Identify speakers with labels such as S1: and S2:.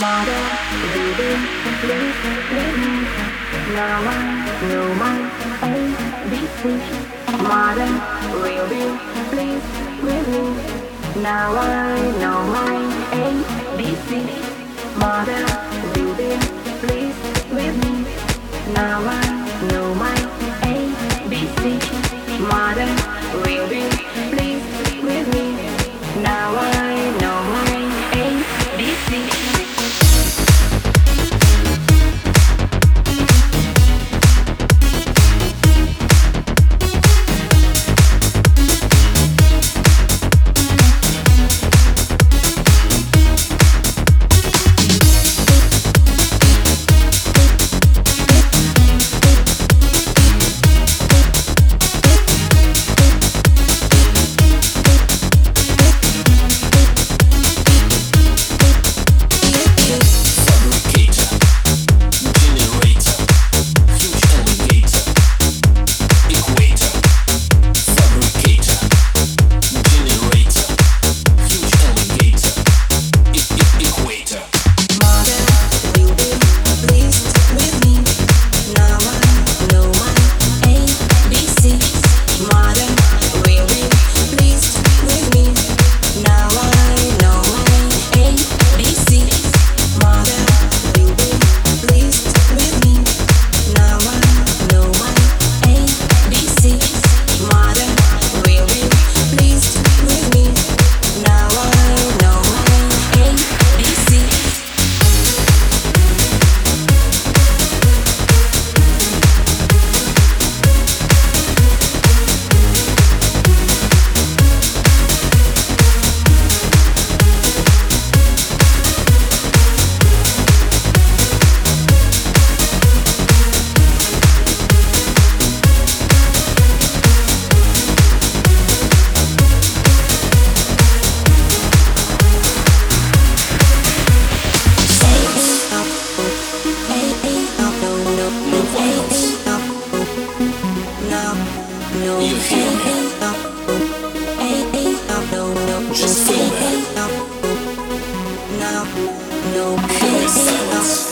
S1: Mother, baby, please. Now I know my ABC. Mother, will you please with me? Now I know my ABC. Mother, baby, please with me. Now I know my ABC. Mother, will you
S2: Just feel that.
S1: No, no,
S2: silence.